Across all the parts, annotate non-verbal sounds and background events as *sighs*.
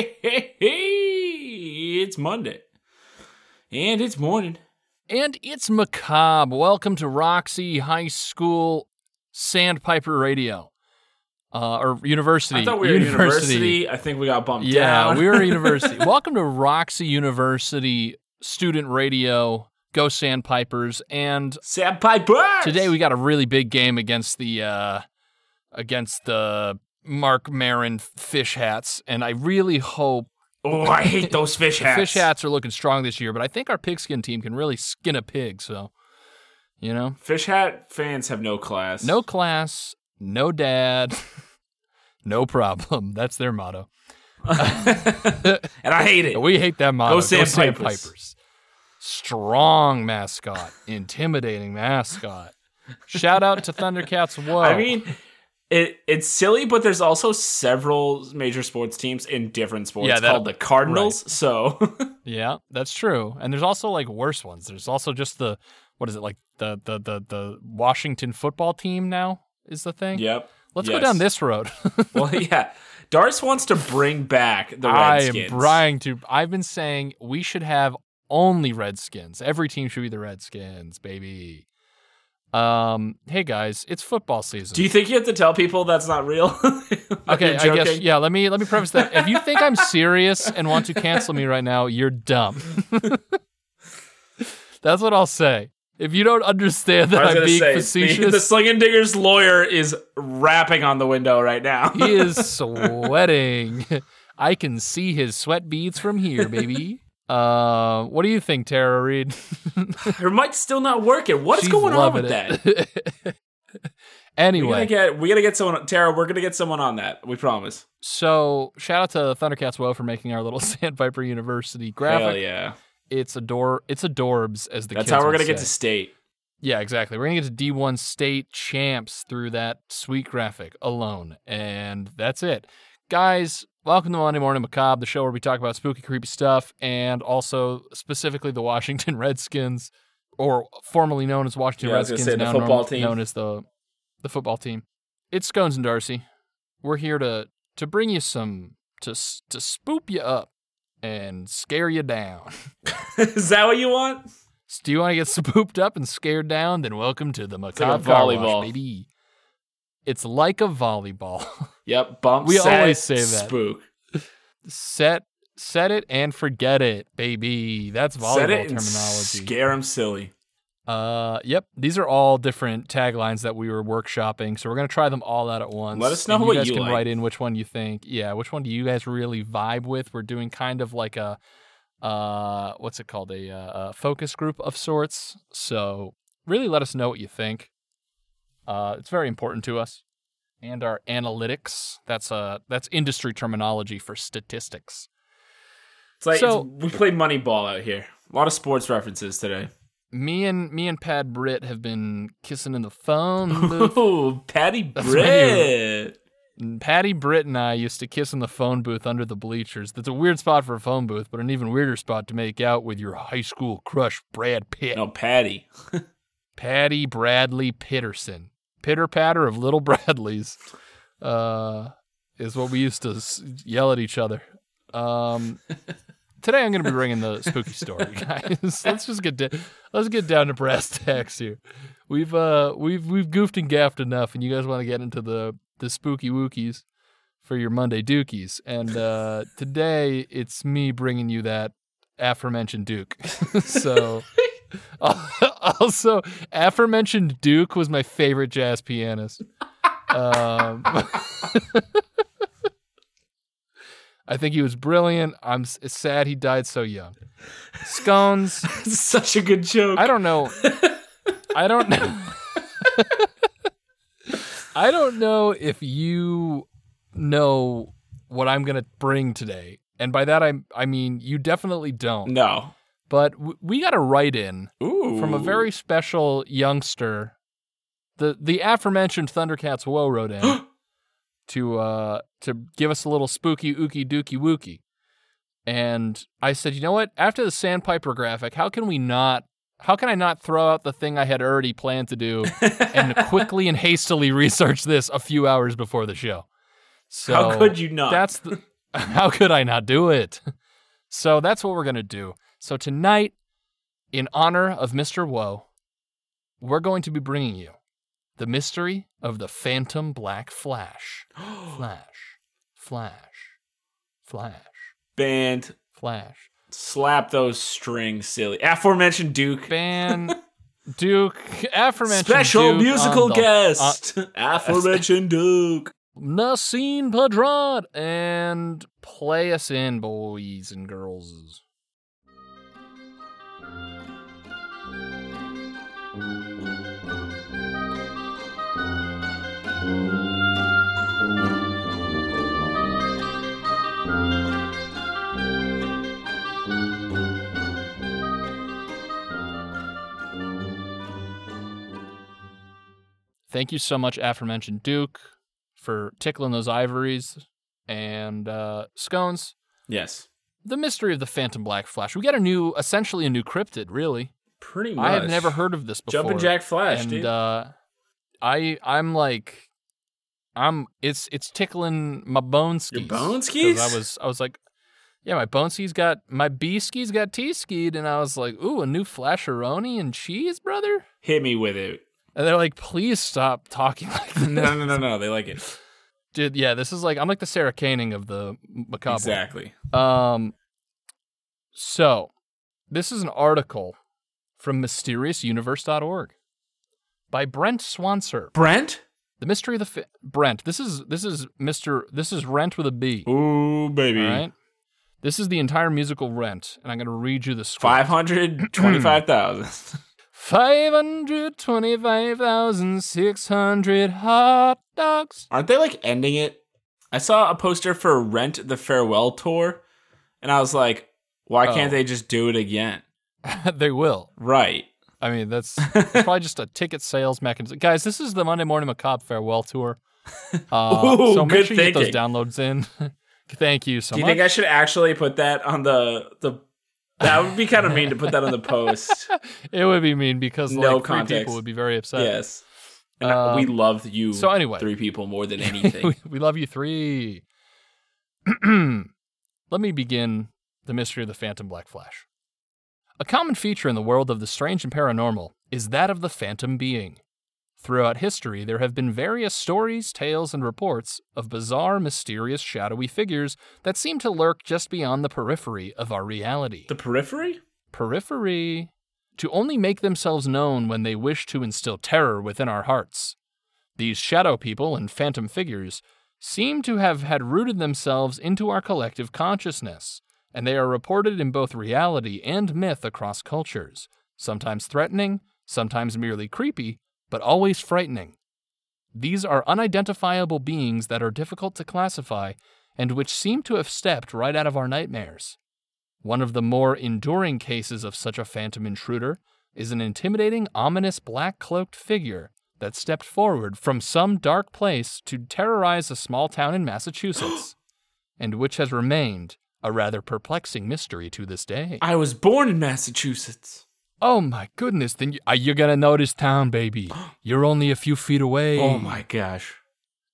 Hey, hey, hey, it's Monday. And it's morning. And it's macabre. Welcome to Roxy High School Sandpiper Radio. Uh, or university. I thought we were university. I think we got bumped Yeah, down. we were *laughs* university. Welcome to Roxy University Student Radio. Go Sandpipers. And Sandpipers! today we got a really big game against the uh, against the Mark Marin fish hats. And I really hope *laughs* Oh, I hate those fish hats. fish hats are looking strong this year, but I think our pigskin team can really skin a pig, so you know. Fish hat fans have no class. No class, no dad, *laughs* no problem. That's their motto. *laughs* and I hate it. We hate that motto. Go Sandpipers. Sandpipers. Strong mascot, intimidating mascot. Shout out to Thundercats. Whoa. I mean, it it's silly, but there's also several major sports teams in different sports Yeah, that- called the Cardinals. So *laughs* yeah, that's true. And there's also like worse ones. There's also just the what is it like the the the the Washington football team now is the thing. Yep. Let's go down this road. *laughs* Well, yeah. Darce wants to bring back the *laughs* I Redskins. am trying to. I've been saying we should have only Redskins. Every team should be the Redskins, baby. Um, hey guys, it's football season. Do you think you have to tell people that's not real? *laughs* Okay, I guess yeah. Let me let me preface that. If you think I'm serious and want to cancel me right now, you're dumb. *laughs* That's what I'll say. If you don't understand that I'm being say the, facetious, the Sling and Digger's lawyer is rapping on the window right now. he is *laughs* sweating. I can see his sweat beads from here, baby. Uh, what do you think, Tara Reid? *laughs* Her mic's still not working. What's She's going on with loving that? it. We gotta anyway, get we gotta get someone Tara, we're gonna get someone on that. We promise. so shout out to Thundercats Woe for making our little *laughs* Sandpiper University graphic. Hell yeah. It's ador it's adorbs as the That's how we're gonna get to state. Yeah, exactly. We're gonna get to D1 state champs through that sweet graphic alone, and that's it, guys. Welcome to Monday Morning Macabre, the show where we talk about spooky, creepy stuff, and also specifically the Washington *laughs* Redskins, or formerly known as Washington Yeah, I was gonna Redskins, say the now football known, team. known as the the football team. It's Scones and Darcy. We're here to to bring you some to s- to spoop you up and scare you down. *laughs* *laughs* is that what you want? So do you want to get spooped up and scared down? Then welcome to the like macabre wash, volleyball. baby. It's like a volleyball. Yep, bump. We set, always say that. Spook. set set it and forget it, baby. That's volleyball Set it terminology. scare him silly. uh, yep. These are all different taglines that we were workshopping, so we're gonna try them all out at once. Let us know and what you guys you can like. write in which one you think. Yeah, which one do you guys really vibe with? We're doing kind of like a uh, what's it called? A, uh, a focus group of sorts. So really, let us know what you think. Uh, it's very important to us. And our analytics. That's uh that's industry terminology for statistics. It's like So- it's- we play Moneyball out here. A lot of sports references today. Me and me and Pat Britt have been kissing in the phone *laughs* booth. Patty Britt. Patty Britt and I used to kiss in the phone booth under the bleachers. That's a weird spot for a phone booth, but an even weirder spot to make out with your high school crush, Brad Pitt. No, Patty. *laughs* Patty Bradley Pitterson. Pitter patter of little *laughs* Bradleys uh, is what we used to s- yell at each other. Um, *laughs* today I'm going to be bringing the spooky story, *laughs* guys. let's just get da- let's get down to brass tacks here. We've uh we've we've goofed and gaffed enough, and you guys want to get into the the spooky wookies for your Monday dookies. And uh, today it's me bringing you that aforementioned Duke. so. *laughs* also, aforementioned Duke was my favorite jazz pianist. Um, *laughs* I think he was brilliant. I'm s- sad he died so young. Scones. *laughs* Such a good joke. I don't know. I don't know. I don't know if you know what I'm gonna bring today, and by that I I mean you definitely don't. No. But w- we got a write in from a very special youngster. The the aforementioned Thundercats Woe wrote in *gasps* to uh to give us a little spooky ookie dookie wookie. And I said, you know what? After the Sandpiper graphic, how can we not how can I not throw out the thing I had already planned to do and *laughs* quickly and hastily research this a few hours before the show? So How could you not? that's the *laughs* How could I not do it? So that's what we're going to do. So tonight, in honor of Mr. Woe, we're going to be bringing you the mystery of the Phantom Black Flash. *gasps* Flash, Flash, Flash, Band, Flash. slap those strings, silly. Aforementioned Duke. Ban *laughs* Duke, aforementioned Special Duke musical the- guest. *laughs* *laughs* Aforementioned Duke. Nasim Pedrad, and play us in, boys and girls. Thank you so much, aforementioned Duke, for tickling those ivories and uh, scones. Yes. The mystery of the Phantom Black Flash. We got a new, essentially a new cryptid, really. Pretty much. I have never heard of this before. Jumpin' Jack Flash, and dude. uh, I I'm like, I'm it's it's tickling my bone skis. Your bone skis? I was I was like, yeah, my bone skis got my B skis got T skied, and I was like, ooh, a new Flasheroni and cheese, brother. Hit me with it. And they're like, please stop talking *laughs* like that. No, no, no, no. They like it. Dude, yeah, this is like I'm like the Sarah Koenig of the macabre. Exactly. Um, so this is an article from mysteriousuniverse.org by Brent Swancer. Brent? The mystery of the fi- Brent. This is this is Mr. This is Rent with a B. Ooh, baby. All right. This is the entire musical Rent, and I'm going to read you the script. Five hundred twenty-five thousand *laughs* six hundred hot dogs. Aren't they like ending it? I saw a poster for Rent the Farewell Tour, and I was like, why can't Oh. they just do it again? *laughs* they will. Right. I mean, that's, *laughs* probably just a ticket sales mechanism. Guys, this is the Monday Morning Macabre farewell tour. *laughs* Uh, Ooh, so make good sure you get those downloads in. Thank you so Do you much. think I should actually put that on the the? That would be kind of mean to put that on the post. *laughs* it would be mean because No like three people would be very upset. yes. And I- we Um, love you. so anyway. three people more than *laughs* anything. we, we love you three. *clears throat* Let me begin the mystery of the Phantom Black Flash. A common feature in the world of the strange and paranormal is that of the phantom being. Throughout history, there have been various stories, tales, and reports of bizarre, mysterious, shadowy figures that seem to lurk just beyond the periphery of our reality. the periphery? periphery to only make themselves known when they wish to instill terror within our hearts. These shadow people and phantom figures seem to have had rooted themselves into our collective consciousness, and they are reported in both reality and myth across cultures, sometimes threatening, sometimes merely creepy, but always frightening. These are unidentifiable beings that are difficult to classify and which seem to have stepped right out of our nightmares. One of the more enduring cases of such a phantom intruder is an intimidating, ominous black cloaked figure that stepped forward from some dark place to terrorize a small town in Massachusetts, *gasps* and which has remained a rather perplexing mystery to this day. I was born in Massachusetts. Oh my goodness, then you, uh, you're gonna know this town, baby. *gasps* You're only a few feet away. Oh my gosh.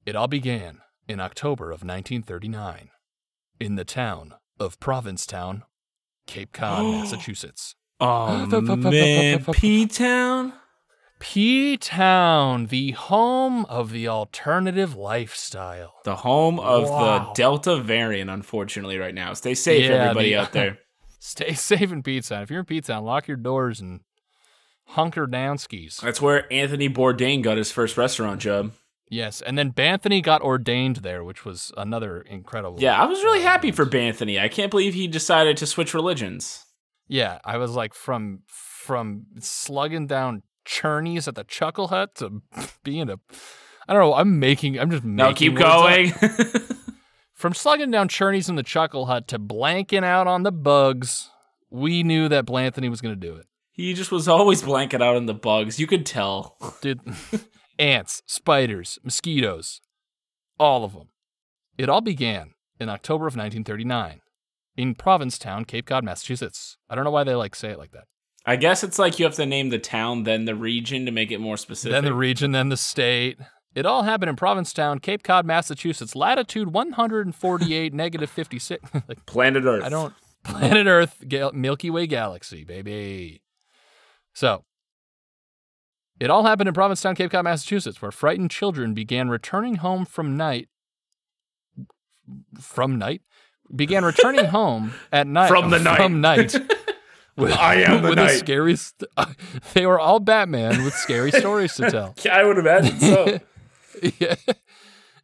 It all began in October of 1939 in the town of Provincetown, Cape Cod, *gasps* Massachusetts. Oh *gasps* man, P Town. P Town, the home of the alternative lifestyle. The home of Wow. the Delta variant, unfortunately, right now. Stay safe, Yeah, everybody the- out there. *laughs* Stay *laughs* safe in P Town. If you're in P Town, lock your doors and hunker down skis. That's where Anthony Bourdain got his first restaurant job. Yes, and then Banthony got ordained there, which was another incredible. Yeah, I was really uh, happy for Banthony. I can't believe he decided to switch religions. Yeah, I was like from from slugging down churneys at the Chuckle Hut to *laughs* being a. I don't know. I'm making. I'm just No, keep going. *laughs* From slugging down churneys in the Chuckle Hut to blanking out on the bugs, we knew that Blanthony was going to do it. he just was always blanking out on the bugs. You could tell. Dude, *laughs* ants, spiders, mosquitoes, all of them. It all began in October of 1939 in Provincetown, Cape Cod, Massachusetts. I don't know why they like say it like that. I guess it's like you have to name the town, then the region to make it more specific. Then the region, then the state. It all happened in Provincetown, Cape Cod, Massachusetts, latitude 148, *laughs* negative 56. *laughs* like, Planet Earth. I don't. Planet Earth, Gal- Milky Way galaxy, baby. So, it all happened in Provincetown, Cape Cod, Massachusetts, where frightened children began returning home from night. From night? Began returning home *laughs* at night. From the night. From night. With, I am the with night. scariest. they were all Batman with scary stories to tell. I would imagine so. *laughs* Yeah.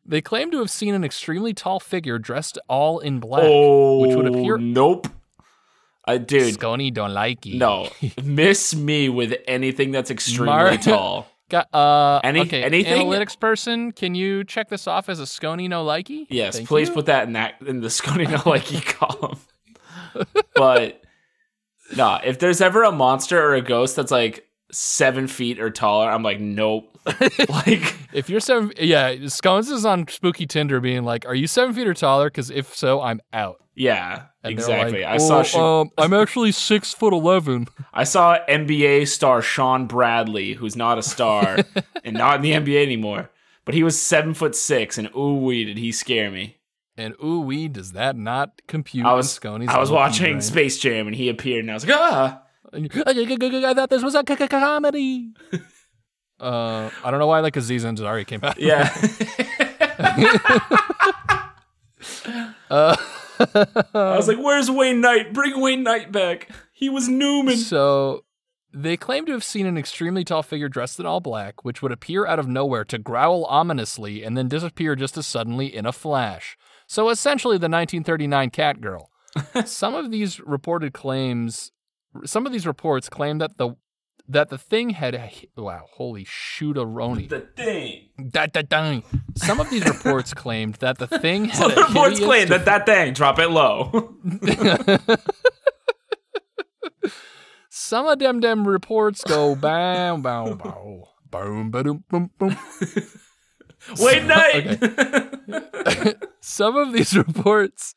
They claim to have seen an extremely tall figure dressed all in black, oh, which would appear. Nope. I dude, Scony don't like you. no. *laughs* Miss me with anything that's extremely Mar- *laughs* tall. Got, uh, Any- okay, anything? analytics person, can you check this off as a Scony no likey? Yes, Thank please you. put that in that in the Scony no likey column. but nah, if there's ever a monster or a ghost that's like seven feet or taller, I'm like, nope. *laughs* like, If you're seven, yeah, Scones is on Spooky Tinder being like, "Are you seven feet or taller?" Because if so, I'm out. yeah, And exactly. like, I saw "Oh, sh- um, I'm actually six foot eleven. *laughs* I saw NBA star Shawn Bradley, who's not a star *laughs* and not in the NBA anymore, but he was seven foot six, and ooh wee, did he scare me! And ooh wee, does that not compute? I was I was watching brain? Space Jam, and he appeared, and I was like, ah, I thought this was a c- c- comedy. *laughs* uh, I don't know why like Aziz Ansari came out. yeah. *laughs* Uh, I was like, where's Wayne Knight? Bring Wayne Knight back. He was Newman. so they claim to have seen an extremely tall figure dressed in all black, which would appear out of nowhere to growl ominously and then disappear just as suddenly in a flash. So essentially, the 1939 cat girl. *laughs* some of these reported claims, some of these reports claim that the that the thing had wow, holy shooteroni. The thing. Da, da, da. Some of these reports *laughs* claimed that the thing had Some a reports hideous claim that that thing, drop it low. *laughs* Some of them them reports go bam bam bow boom boom boom boom. Wayne Knight. Some of these reports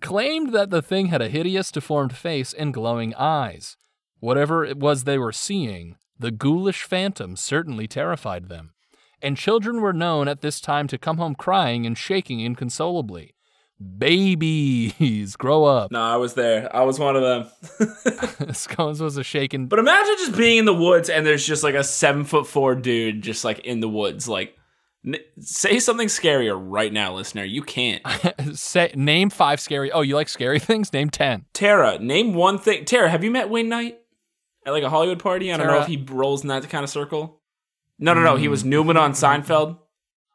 claimed that the thing had a hideous deformed face and glowing eyes. Whatever it was they were seeing, the ghoulish phantom certainly terrified them. And children were known at this time to come home crying and shaking inconsolably. Babies, grow up. no, I was there. I was one of them. *laughs* *laughs* Scones was a shaken. But imagine just being in the woods and there's just like a seven foot four dude just like in the woods. Like, n- say something scarier right now, listener. You can't. *laughs* Say name five scary. Oh, you like scary *laughs* things? Name ten. Tara, name one thing. Tara, have you met Wayne Knight at like a Hollywood party? I don't know if he rolls in that kind of circle. No, no, no. He was Newman on Seinfeld.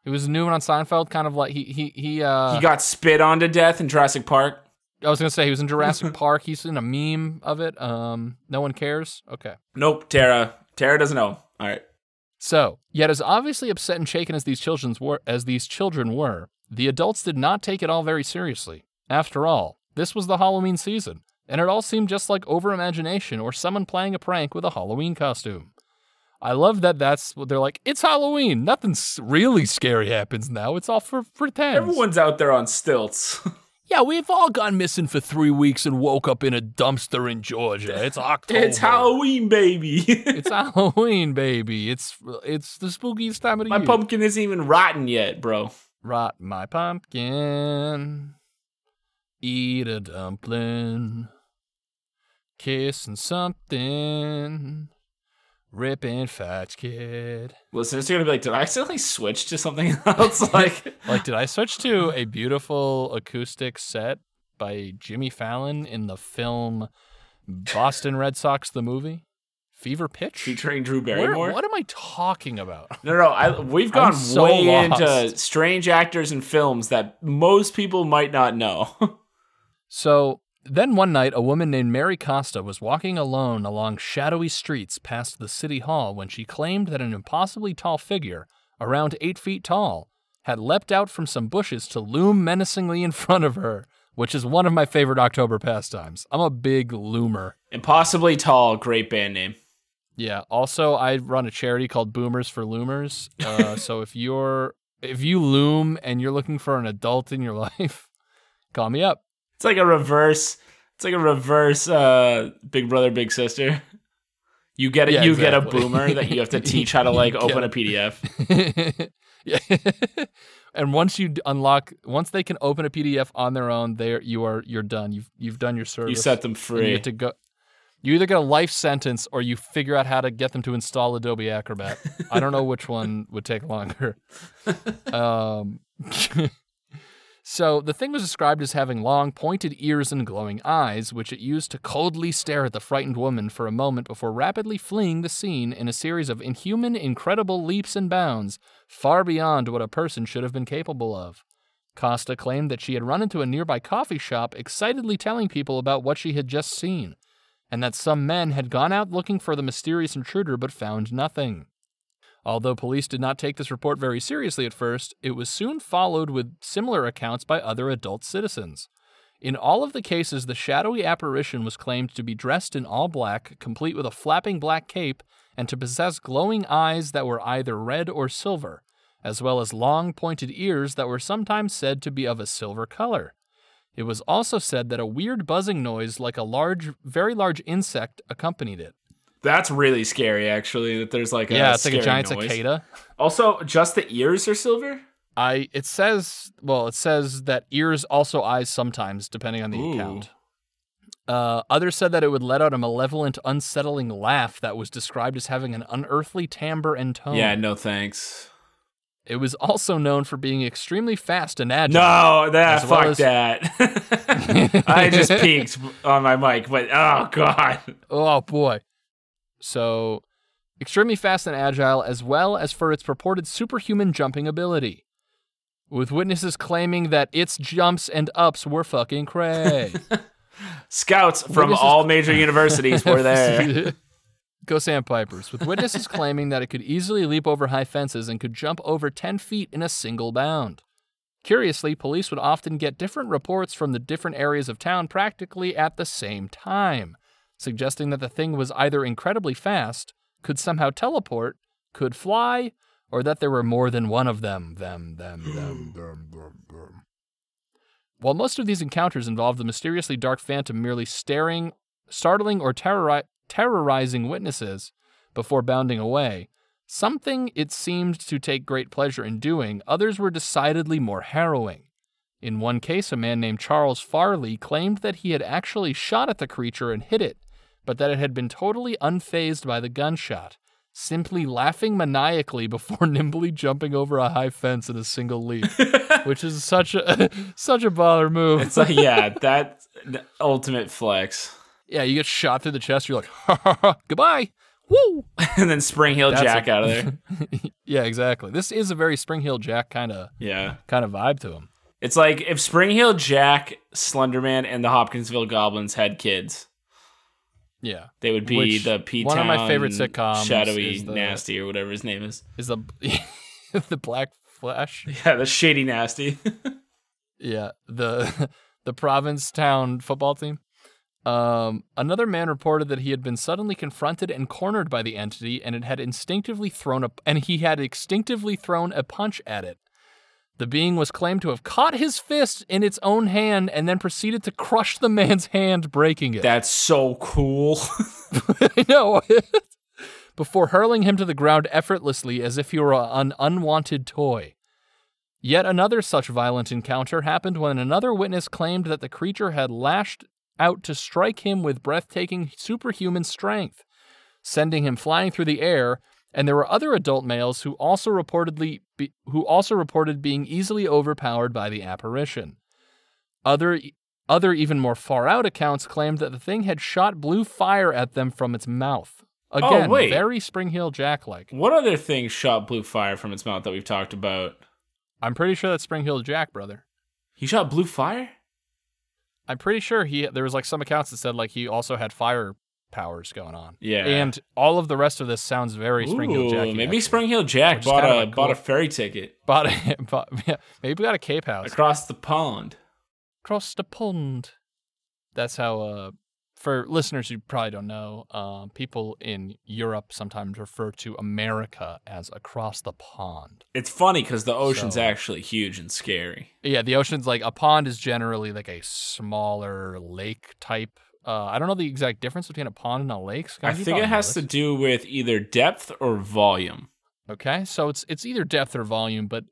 It was Newman on Seinfeld, kind of like he he he. Uh, He got spit on to death in Jurassic Park. I was gonna say he was in Jurassic *laughs* Park. He's in a meme of it. Um, no one cares. Okay. Nope, Tara. Tara doesn't know. All right. So, yet as obviously upset and shaken as these children were, as these children were, the adults did not take it all very seriously. After all, this was the Halloween season, and it all seemed just like overimagination or someone playing a prank with a Halloween costume. I love that that's they're like. It's Halloween. Nothing really scary happens now. It's all for pretend. Everyone's out there on stilts. *laughs* Yeah, we've all gone missing for three weeks and woke up in a dumpster in Georgia. It's October. it's Halloween, baby. *laughs* It's Halloween, baby. It's it's the spookiest time of the My year. My pumpkin isn't even rotten yet, bro. Rot my pumpkin. Eat a dumpling. Kissing something. Ripping fat kid. Listeners are gonna be like, did I accidentally switch to something *laughs* else? *laughs* like, Like, did I switch to a beautiful acoustic set by Jimmy Fallon in the film Boston Red Sox the movie? Fever Pitch? featuring Drew Where- Barrymore? what am I talking about? *laughs* No, no, I, we've gone so way lost. into strange actors and films that most people might not know. So then one night, a woman named Mary Costa was walking alone along shadowy streets past the city hall when she claimed that an impossibly tall figure, around eight feet tall, had leapt out from some bushes to loom menacingly in front of her, which is one of my favorite October pastimes. I'm a big loomer. Impossibly tall, great band name. Yeah. Also, I run a charity called Boomers for Loomers. Uh, *laughs* so if you're if you loom and you're looking for an adult in your *laughs* life, call me up. It's like a reverse. It's like a reverse uh, Big Brother Big Sister. You get it. Yeah, you get a boomer that you have to *laughs* teach how to like open a- a PDF. *laughs* Yeah. *laughs* and once you unlock, once they can open a PDF on their own, there you are. You're done. You've you've done your service. You set them and You free. get to go. You either get a life sentence or you figure out how to get them to install Adobe Acrobat. I don't know which one would take longer. Um, so the thing was described as having long, pointed ears and glowing eyes, which it used to coldly stare at the frightened woman for a moment before rapidly fleeing the scene in a series of inhuman, incredible leaps and bounds, far beyond what a person should have been capable of. Costa claimed that she had run into a nearby coffee shop, excitedly telling people about what she had just seen, and that some men had gone out looking for the mysterious intruder but found nothing. Although police did not take this report very seriously at first, it was soon followed with similar accounts by other adult citizens. In all of the cases, the shadowy apparition was claimed to be dressed in all black, complete with a flapping black cape, and to possess glowing eyes that were either red or silver, as well as long, pointed ears that were sometimes said to be of a silver color. It was also said that a weird buzzing noise like a large, very large insect accompanied it. That's really scary, actually. That there's like a yeah, it's like a giant noise. cicada. Also, just the ears are silver. I it says well, it says that ears also eyes sometimes, depending on the Ooh. account. Uh, others said that it would let out a malevolent, unsettling laugh that was described as having an unearthly timbre and tone. Yeah, no thanks. It was also known for being extremely fast and agile. No, that well fuck as- that. *laughs* I just *laughs* peeked on my mic, but oh god. Oh boy. So, extremely fast and agile, as well as for its purported superhuman jumping ability. With witnesses claiming that its jumps and ups were fucking cray. *laughs* Scouts from Witnesses- all major universities were there. *laughs* Go Sandpipers. With witnesses claiming that it could easily leap over high fences and could jump over 10 feet in a single bound. Curiously, police would often get different reports from the different areas of town practically at the same time, suggesting that the thing was either incredibly fast, could somehow teleport, could fly, or that there were more than one of them. Them, them, *sighs* them, them, them, them. While most of these encounters involved the mysteriously dark phantom merely staring, startling, or terrori- terrorizing witnesses before bounding away, something it seemed to take great pleasure in doing, others were decidedly more harrowing. In one case, a man named Charles Farley claimed that he had actually shot at the creature and hit it, but that it had been totally unfazed by the gunshot, simply laughing maniacally before *laughs* nimbly jumping over a high fence in a single leap, *laughs* which is such a *laughs* such a baller move. It's like, yeah, that the ultimate flex. yeah, you get shot through the chest, you're like, ha, ha, ha, goodbye. Woo! And then Spring Hill That's Jack a- out of there. yeah, exactly. This is a very Spring-Heeled Jack kind of Yeah. kind of vibe to him. It's like if Spring-Heeled Jack, Slenderman, and the Hopkinsville Goblins had kids, Yeah. they would be Which- the P one of my favorite sitcoms Shadowy the- Nasty or whatever his name is. Is the *laughs* the Black Flash? Yeah, the Shady Nasty. *laughs* Yeah, the *laughs* the Provincetown football team. Um, another man reported that he had been suddenly confronted and cornered by the entity, and it had instinctively thrown a and he had instinctively thrown a punch at it. The being was claimed to have caught his fist in its own hand and then proceeded to crush the man's hand, breaking it. That's so cool. *laughs* *laughs* I know. *laughs* Before hurling him to the ground effortlessly as if he were an unwanted toy. Yet another such violent encounter happened when another witness claimed that the creature had lashed out to strike him with breathtaking superhuman strength, sending him flying through the air. And there were other adult males who also reportedly be, who also reported being easily overpowered by the apparition. Other other even more far out accounts claimed that the thing had shot blue fire at them from its mouth. Oh, Again, wait. very Spring-Heeled Jack like. what other thing shot blue fire from its mouth that we've talked about? I'm pretty sure that's Spring-Heeled Jack, brother. He shot blue fire? I'm pretty sure he there was like some accounts that said like he also had fire powers going on. Yeah. And all of the rest of this sounds very Spring-Heeled Jack. maybe Spring-Heeled Jack bought a a bought a ferry ticket bought, a, *laughs* bought yeah, maybe got a Cape House across the pond. across the pond. That's how. uh For listeners who probably don't know, uh, people in Europe sometimes refer to America as across the pond. It's funny because the ocean's So- actually huge and scary. Yeah, the ocean's like a pond is generally like a smaller lake type. Uh, I don't know the exact difference between a pond and a lake. I think it has to do with either depth or volume. Okay, so it's it's either depth or volume, but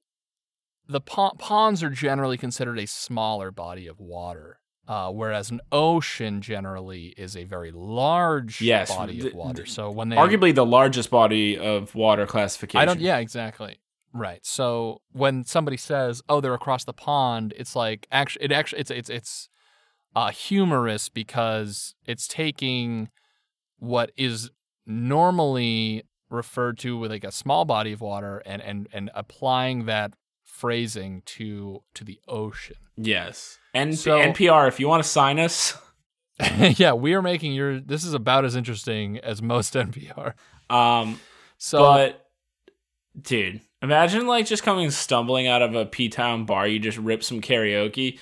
the po- ponds are generally considered a smaller body of water, uh, whereas an ocean generally is a very large Yes, body th- of water. So when they Arguably the largest body of water classification. I don't. Yeah, exactly. Right. So when somebody says, "Oh, they're across the pond," it's like actually, it actually, it's it's it's uh, humorous because it's taking what is normally referred to with like a small body of water and and and applying that phrasing to to the ocean. Yes. N- So- NPR, if you want to sign us, *laughs* yeah, we are making your. This is about as interesting as most *laughs* NPR. um, So but dude, imagine like just coming stumbling out of a P Town bar, you just rip some karaoke,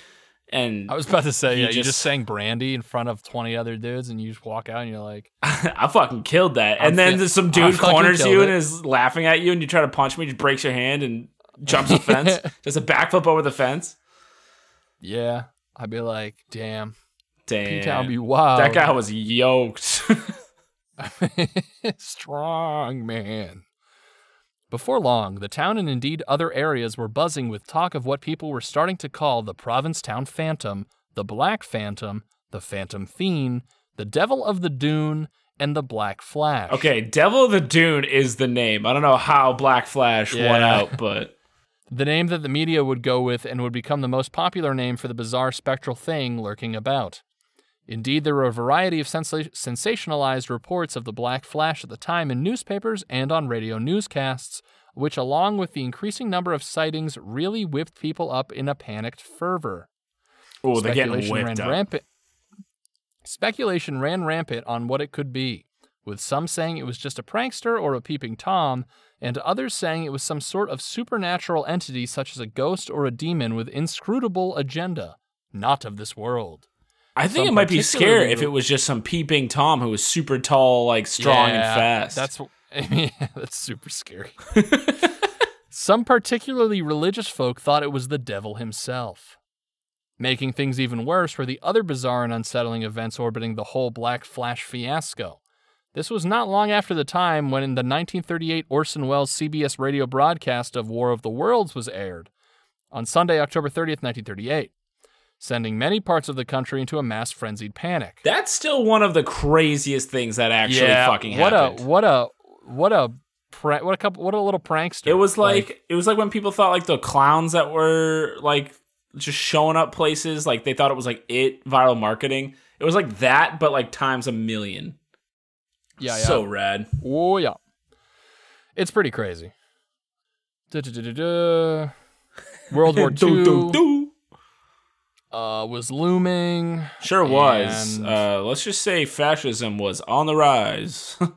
and I was about to say, You yeah, you just- just sang Brandy in front of 20 other dudes and you just walk out and you're like, *laughs* I fucking killed that. I'm And then fe- some dude corners you it. and is laughing at you, and you try to punch me, just breaks your hand and jumps a fence, *laughs* does a backflip over the fence. yeah. I'd be like, damn, Damn, P-Town be wild. that guy was yoked. *laughs* Strong man. Before long, the town and indeed other areas were buzzing with talk of what people were starting to call the Provincetown Phantom, the Black Phantom, the Phantom Fiend, the Devil of the Dune, and the Black Flash. okay, Devil of the Dune is the name. I don't know how Black Flash won out, but *laughs* The name that the media would go with and would become the most popular name for the bizarre spectral thing lurking about. Indeed, there were a variety of sensa- sensationalized reports of the Black Flash at the time in newspapers and on radio newscasts, which, along with the increasing number of sightings, really whipped people up in a panicked fervor. oh, they're getting Speculation whipped ran up. rampant. Speculation ran rampant on what it could be, with some saying it was just a prankster or a peeping Tom, and others saying it was some sort of supernatural entity such as a ghost or a demon with inscrutable agenda, not of this world. I think it might be scary if it was just some peeping Tom who was super tall, like strong and fast. That's *laughs* yeah, that's super scary. *laughs* Some particularly religious folk thought it was the devil himself. Making things even worse were the other bizarre and unsettling events orbiting the whole Black Flash fiasco. This was not long after the time when in the 1938 Orson Welles CBS radio broadcast of War of the Worlds was aired on Sunday, October 30th, 1938, sending many parts of the country into a mass frenzied panic. That's still one of the craziest things that actually fucking what happened. What a what a what a pra- what a couple what a little prankster. it was like, it was like when people thought like the clowns that were like just showing up places, like they thought it was like it viral marketing. It was like that, but like times a million. yeah, yeah. So rad. oh yeah, it's pretty crazy. World *laughs* War II. Uh, was looming. Sure was. Uh, let's just say fascism was on the rise. *laughs*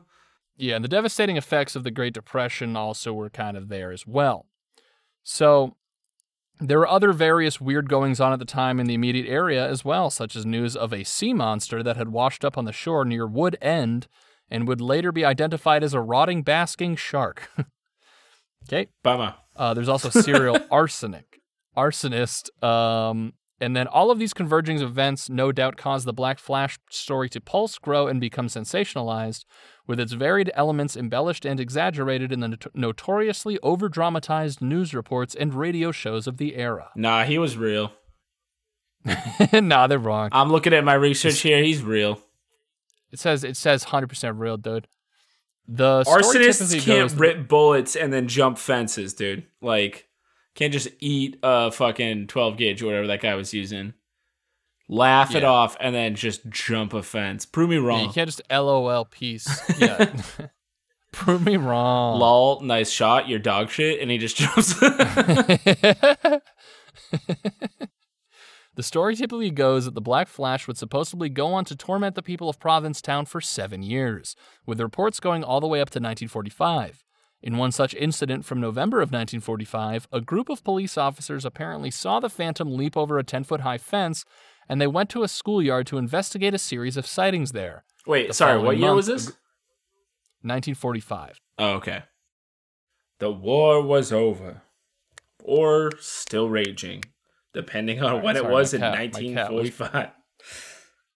Yeah, and the devastating effects of the Great Depression also were kind of there as well. So there were other various weird goings on at the time in the immediate area as well, such as news of a sea monster that had washed up on the shore near Wood End and would later be identified as a rotting basking shark. *laughs* okay. Bummer. Uh, there's also serial *laughs* arsenic, arsonist, um, and then all of these converging events no doubt caused the Black Flash story to pulse, grow, and become sensationalized, with its varied elements embellished and exaggerated in the not- notoriously over-dramatized news reports and radio shows of the era. *laughs* Nah, he was real. nah, they're wrong. I'm looking at my research here. He's real. It says it says 100% real, dude. The Arsonists can't goes- rip bullets and then jump fences, dude. Like, can't just eat a fucking 12 gauge or whatever that guy was using. Laugh it off and then just jump a fence. Prove me Yeah, wrong. you can't just LOL peace. *laughs* Yeah. *laughs* Prove me wrong. Lol, nice shot. You're dog shit. And he just *laughs* jumps. the story typically goes that the Black Flash would supposedly go on to torment the people of Provincetown for seven years, with reports going all the way up to 1945. In one such incident from November of 1945, a group of police officers apparently saw the Phantom leap over a 10 foot high fence, and they went to a schoolyard to investigate a series of sightings there. Wait, The sorry. What year month, was this? 1945. Oh, okay. The war was over. Or still raging, depending on Sorry, when it was in cat- my cat was- 1945.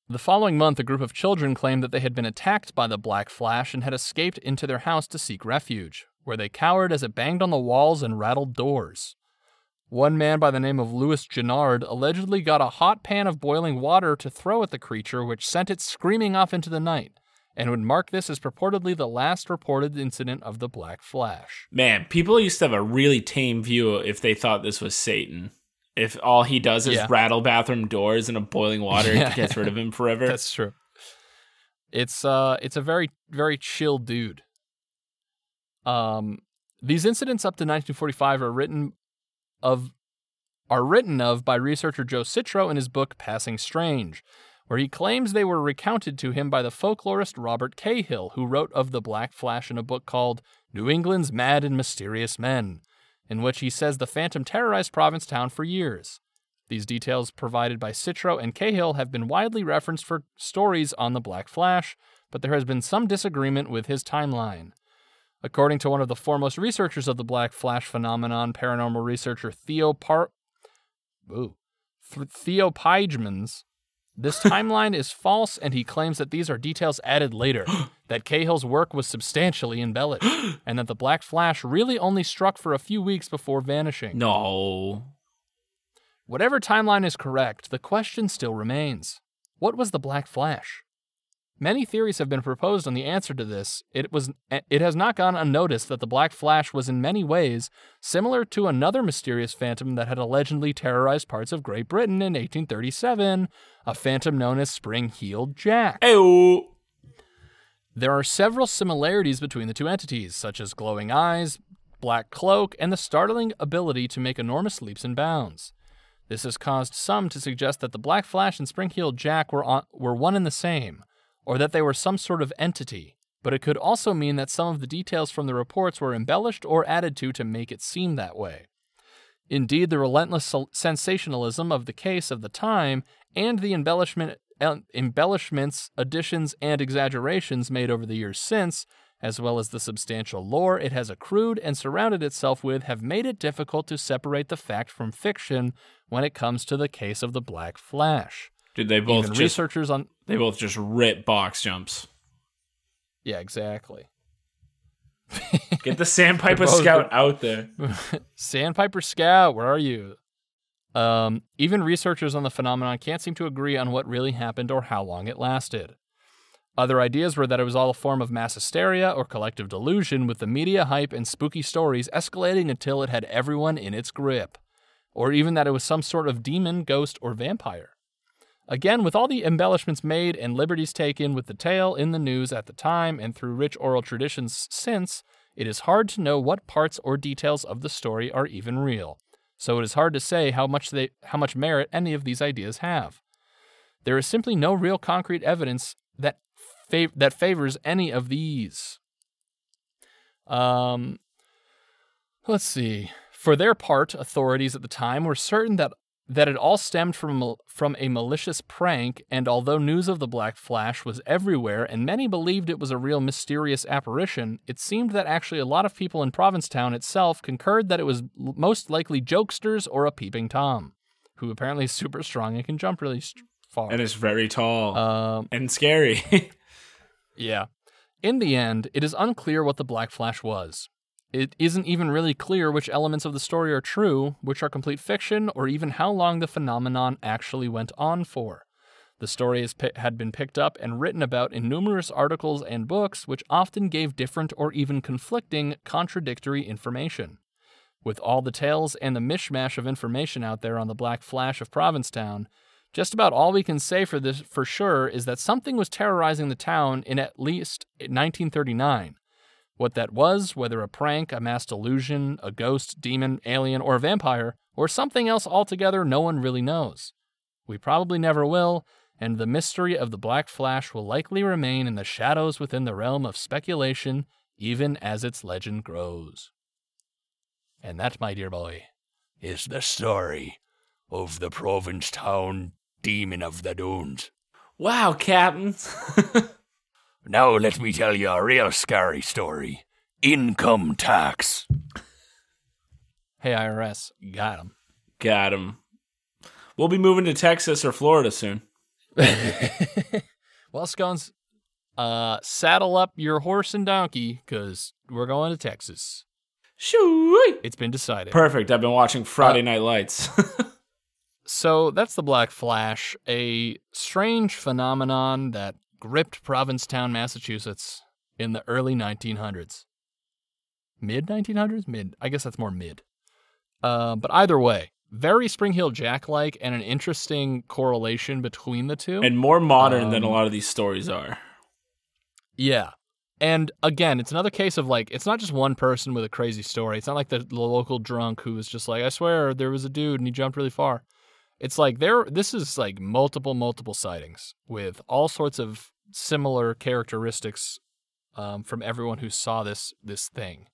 The following month, a group of children claimed that they had been attacked by the Black Flash and had escaped into their house to seek refuge. Where they cowered as it banged on the walls and rattled doors. One man by the name of Louis Gennard allegedly got a hot pan of boiling water to throw at the creature, which sent it screaming off into the night, and would mark this as purportedly the last reported incident of the Black Flash. Man, people used to have a really tame view if they thought this was Satan. If all he does is Yeah. rattle bathroom doors and a boiling water Yeah. *laughs* gets rid of him forever. That's true. It's uh it's a very very chill dude. Um these incidents up to 1945 are written of are written of by researcher Joe Citro in his book Passing Strange, where he claims they were recounted to him by the folklorist Robert Cahill, who wrote of the Black Flash in a book called New England's Mad and Mysterious Men, in which he says the Phantom terrorized Provincetown for years. These details provided by Citro and Cahill have been widely referenced for stories on the Black Flash, but there has been some disagreement with his timeline. According to one of the foremost researchers of the Black Flash phenomenon, paranormal researcher Theo Par- Ooh. Th- Theo Paijmans, this *laughs* timeline is false, and he claims that these are details added later, *gasps* that Cahill's work was substantially embellished, *gasps* and that the Black Flash really only struck for a few weeks before vanishing. no. Whatever timeline is correct, the question still remains what was the Black Flash? Many theories have been proposed on the answer to this. It was it has not gone unnoticed that the Black Flash was in many ways similar to another mysterious phantom that had allegedly terrorized parts of Great Britain in 1837, a phantom known as Spring-Heeled Jack. Ew. There are several similarities between the two entities, such as glowing eyes, black cloak, and the startling ability to make enormous leaps and bounds. This has caused some to suggest that the Black Flash and Spring-Heeled Jack were, on, were one and the same, or that they were some sort of entity, but it could also mean that some of the details from the reports were embellished or added to to make it seem that way. Indeed, the relentless sensationalism of the case of the time and the embellishment, uh, embellishments, additions, and exaggerations made over the years since, as well as the substantial lore it has accrued and surrounded itself with, have made it difficult to separate the fact from fiction when it comes to the case of the Black Flash. Dude, they both just researchers on they both just rip box jumps. yeah, exactly. *laughs* Get the Sandpiper Scout out there. *laughs* Sandpiper Scout, where are you? Um, even researchers on the phenomenon can't seem to agree on what really happened or how long it lasted. Other ideas were that it was all a form of mass hysteria or collective delusion, with the media hype and spooky stories escalating until it had everyone in its grip, or even that it was some sort of demon, ghost, or vampire. Again, with all the embellishments made and liberties taken with the tale in the news at the time and through rich oral traditions since, it is hard to know what parts or details of the story are even real. So it is hard to say how much they how much merit any of these ideas have. There is simply no real concrete evidence that fav- that favors any of these. Um, let's see. For their part, authorities at the time were certain that that it all stemmed from a- from a malicious prank, and although news of the Black Flash was everywhere and many believed it was a real mysterious apparition, it seemed that actually a lot of people in Provincetown itself concurred that it was l- most likely jokesters or a peeping Tom, who apparently is super strong and can jump really far. And it's very tall um, and scary. *laughs* yeah. In the end, it is unclear what the Black Flash was. It isn't even really clear which elements of the story are true, which are complete fiction, or even how long the phenomenon actually went on for. The story had been picked up and written about in numerous articles and books, which often gave different or even conflicting, contradictory information. With all the tales and the mishmash of information out there on the Black Flash of Provincetown, just about all we can say for this for sure is that something was terrorizing the town in at least 1939. What that was, whether a prank, a mass delusion, a ghost, demon, alien, or vampire, or something else altogether, no one really knows. We probably never will, and the mystery of the Black Flash will likely remain in the shadows within the realm of speculation, even as its legend grows. And that, my dear boy, is the story of the Provincetown Demon of the Dunes. wow, Captain. *laughs* Now let me tell you a real scary story. Income tax. Hey IRS, got him. Got him. We'll be moving to Texas or Florida soon. *laughs* well, Scones, uh, saddle up your horse and donkey because we're going to Texas. Shoo! It's been decided. Perfect. I've been watching Friday Night Lights. *laughs* So that's the Black Flash, a strange phenomenon that gripped Provincetown, Massachusetts in the early 1900s. Mid 1900s? Mid. I guess that's more mid. Uh, but either way, very Spring Heel Jack like and an interesting correlation between the two. and more modern than a Um, lot of these stories are. Yeah. And again, it's another case of like, it's not just one person with a crazy story. It's not like the, the local drunk who was just like, I swear there was a dude and he jumped really far. It's like there, this is like multiple, multiple sightings with all sorts of similar characteristics um, from everyone who saw this this thing.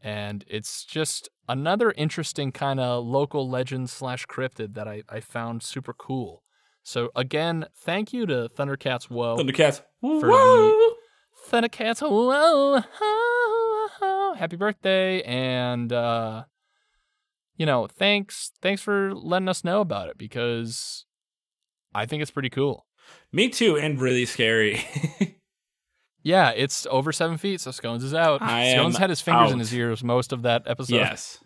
And it's just another interesting kind of local legend slash cryptid that I, I found super cool. So again, thank you to Thundercats Whoa. Thundercats. For Whoa! Thundercats, whoa, ho, ho, happy birthday, and uh, you know, thanks, thanks for letting us know about it because I think it's pretty cool. Me too, and really scary. *laughs* Yeah, it's over seven feet, so Scones is out. I Scones had his fingers in his ears most of that episode. yes.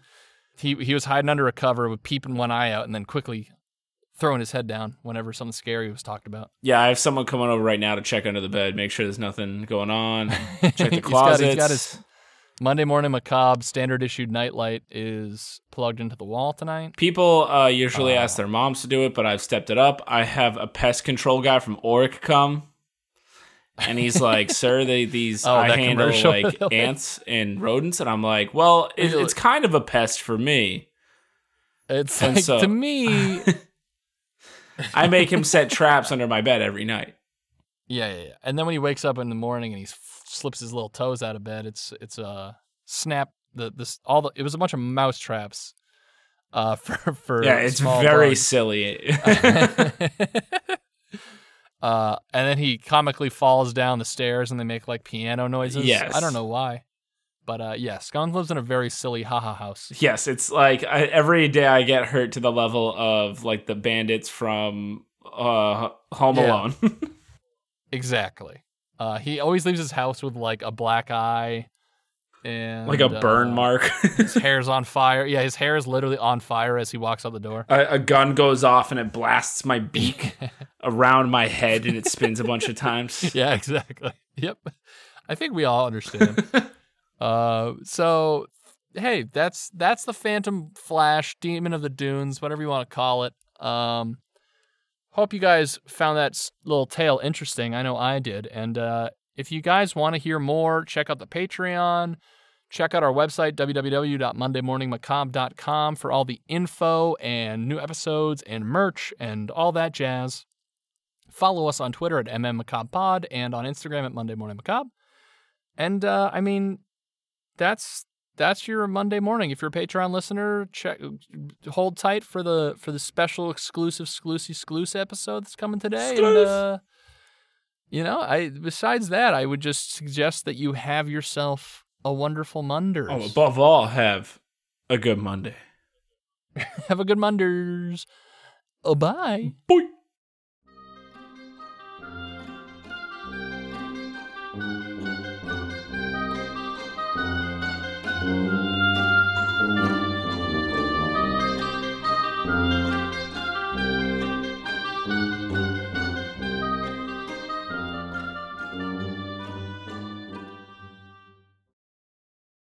he he was hiding under a cover with peeping one eye out, and then quickly throwing his head down whenever something scary was talked about. Yeah, I have someone coming over right now to check under the bed, make sure there's nothing going on. *laughs* Check the He's got- closets. he's got his Monday morning macabre standard issued nightlight is plugged into the wall tonight. People uh, usually Oh. ask their moms to do it, but I've stepped it up. I have a pest control guy from Orkin come, and he's like, *laughs* "Sir, they these Oh, I handle like *laughs* ants and rodents," and I'm like, "Well, it, it's kind of a pest for me." It's And like so- to me, *laughs* I make him set traps under my bed every night. Yeah, yeah, yeah. And then when he wakes up in the morning and he f- slips his little toes out of bed, it's it's a uh, snap. The this all the it was a bunch of mouse traps. Uh, *laughs* for for Yeah, it's very bugs. silly. *laughs* uh, and then he comically falls down the stairs and they make like piano noises. Yes. I don't know why. But uh, yeah, Scones lives in a very silly haha house. yes, it's like I, every day I get hurt to the level of like the bandits from uh, Home Yeah. Alone. *laughs* Exactly. Uh, he always leaves his house with like a black eye and like a burn uh, mark. his *laughs* hair's on fire. Yeah, his hair is literally on fire as he walks out the door. a, a gun goes off and it blasts my beak *laughs* around my head and it spins a bunch of times. *laughs* yeah, exactly. Yep. I think we all understand. uh, so hey, that's that's the Phantom Flash, Demon of the Dunes, whatever you want to call it. Um, hope you guys found that little tale interesting. I know I did. And uh, if you guys want to hear more, check out the Patreon. Check out our website, www.mondaymorningmacabre.com, for all the info and new episodes and merch and all that jazz. Follow us on Twitter at MMMacabrePod and on Instagram at Monday Morning. And uh, I mean, that's that's your Monday morning. If you're a Patreon listener, check hold tight for the for the special exclusive exclusive exclusive episode that's coming today. And uh, you know, I besides that, I would just suggest that you have yourself a wonderful Monders. Oh, above all, have a good Monday. *laughs* have a good Monders. Oh, bye. Boy.